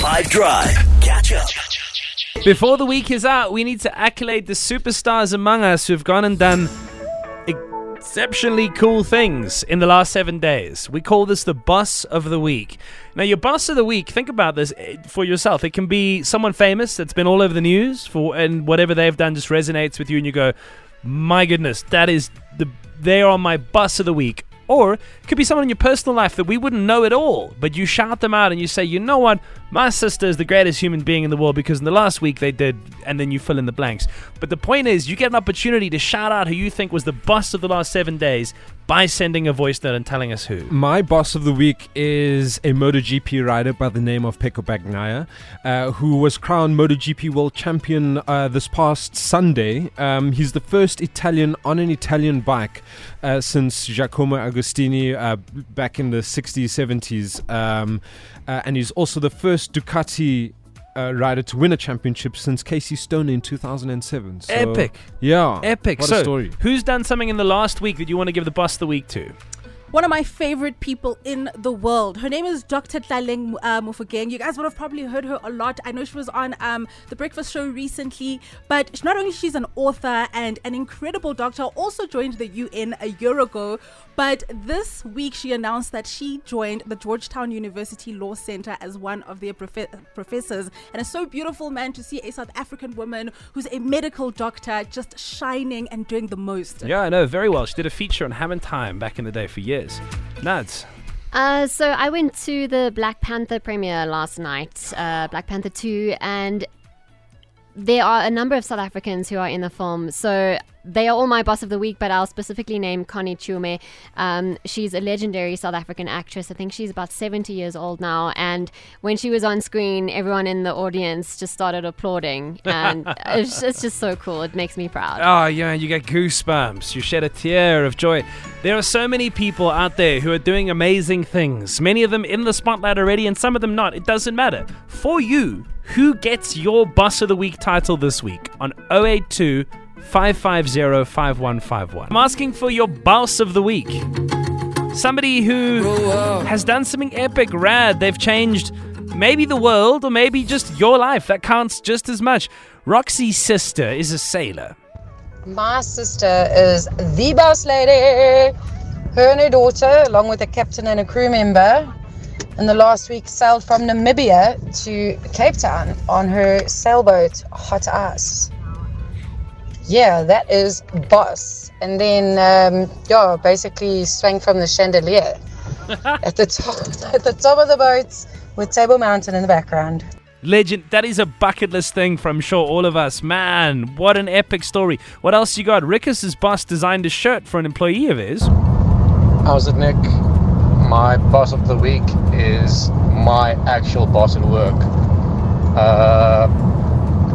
5 Drive. Catch up. Before the week is out, we need to accolade the superstars among us who've gone and done exceptionally cool things in the last seven days. We call this the boss of the week. Now, your boss of the week, think about this eh, for yourself. It can be someone famous that's been all over the news for, and whatever they've done just resonates with you, and you go, "My goodness, that is the they are my boss of the week." Or it could be someone in your personal life that we wouldn't know at all, but you shout them out and you say, you know what, my sister is the greatest human being in the world because in the last week they did, and then you fill in the blanks. But the point is, you get an opportunity to shout out who you think was the boss of the last seven days by sending a voice note and telling us who. My boss of the week is a MotoGP rider by the name of Pecco Bagnaia, uh, who was crowned MotoGP World Champion uh, this past Sunday. Um, he's the first Italian on an Italian bike uh, since Giacomo Agostini uh, back in the 60s, 70s. Um, uh, and he's also the first Ducati uh, rider to win a championship since Casey Stoner in 2007. So, Epic. Yeah. Epic. What so, a story. who's done something in the last week that you want to give the bus the week to? One of my favorite people in the world. Her name is Dr. Tlaleng uh, Mofokeng. You guys would have probably heard her a lot. I know she was on um, the Breakfast Show recently, but not only she's an author and an incredible doctor, also joined the UN a year ago. But this week she announced that she joined the Georgetown University Law Center as one of their prof- professors. And it's so beautiful, man, to see a South African woman who's a medical doctor just shining and doing the most. Yeah, I know very well. She did a feature on Hammond Time back in the day for years. Nads. Uh, so I went to the Black Panther premiere last night, uh, Black Panther 2, and there are a number of South Africans who are in the film. So they are all my boss of the week, but I'll specifically name Connie Chiume. Um, she's a legendary South African actress. I think she's about 70 years old now. And when she was on screen, everyone in the audience just started applauding. And it's, it's just so cool. It makes me proud. Oh, yeah, you get goosebumps. You shed a tear of joy. There are so many people out there who are doing amazing things, many of them in the spotlight already, and some of them not. It doesn't matter. For you, who gets your Boss of the Week title this week on 082 550 5151? I'm asking for your Boss of the Week. Somebody who has done something epic, rad. They've changed maybe the world or maybe just your life. That counts just as much. Roxy's sister is a sailor. My sister is the boss lady. Her and her daughter, along with a captain and a crew member, in the last week sailed from Namibia to Cape Town on her sailboat Hot Ice. Yeah, that is boss. And then, um, yeah, basically swang from the chandelier at the top at the top of the boat with Table Mountain in the background. Legend. That is a bucket list thing from sure all of us. Man, what an epic story. What else you got? Rickus's boss designed a shirt for an employee of his. How's it, Nick? My boss of the week is my actual boss at work. Uh,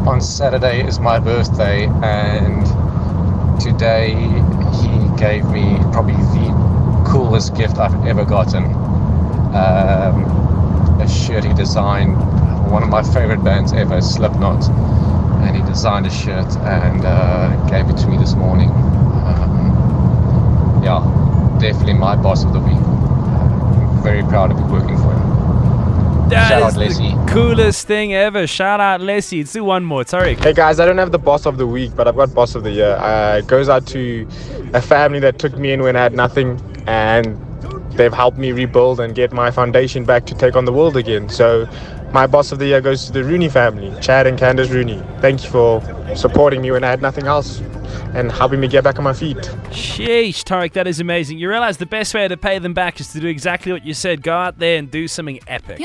on Saturday is my birthday, and today he gave me probably the coolest gift I've ever gotten. Um, a shirt he designed, one of my favorite bands ever, Slipknot, and he designed a shirt and uh, gave it to me this morning. Um, yeah, definitely my boss of the week. I'm very proud to be working for him. That Shout is out, the coolest thing ever. Shout out Leslie. Let's do one more. Sorry. Hey guys, I don't have the boss of the week, but I've got boss of the year. Uh, it goes out to a family that took me in when I had nothing, and they've helped me rebuild and get my foundation back to take on the world again. So, my boss of the year goes to the Rooney family, Chad and Candace Rooney. Thank you for supporting me when I had nothing else and helping me get back on my feet. Sheesh, Tarek, that is amazing. You realize the best way to pay them back is to do exactly what you said. Go out there and do something epic.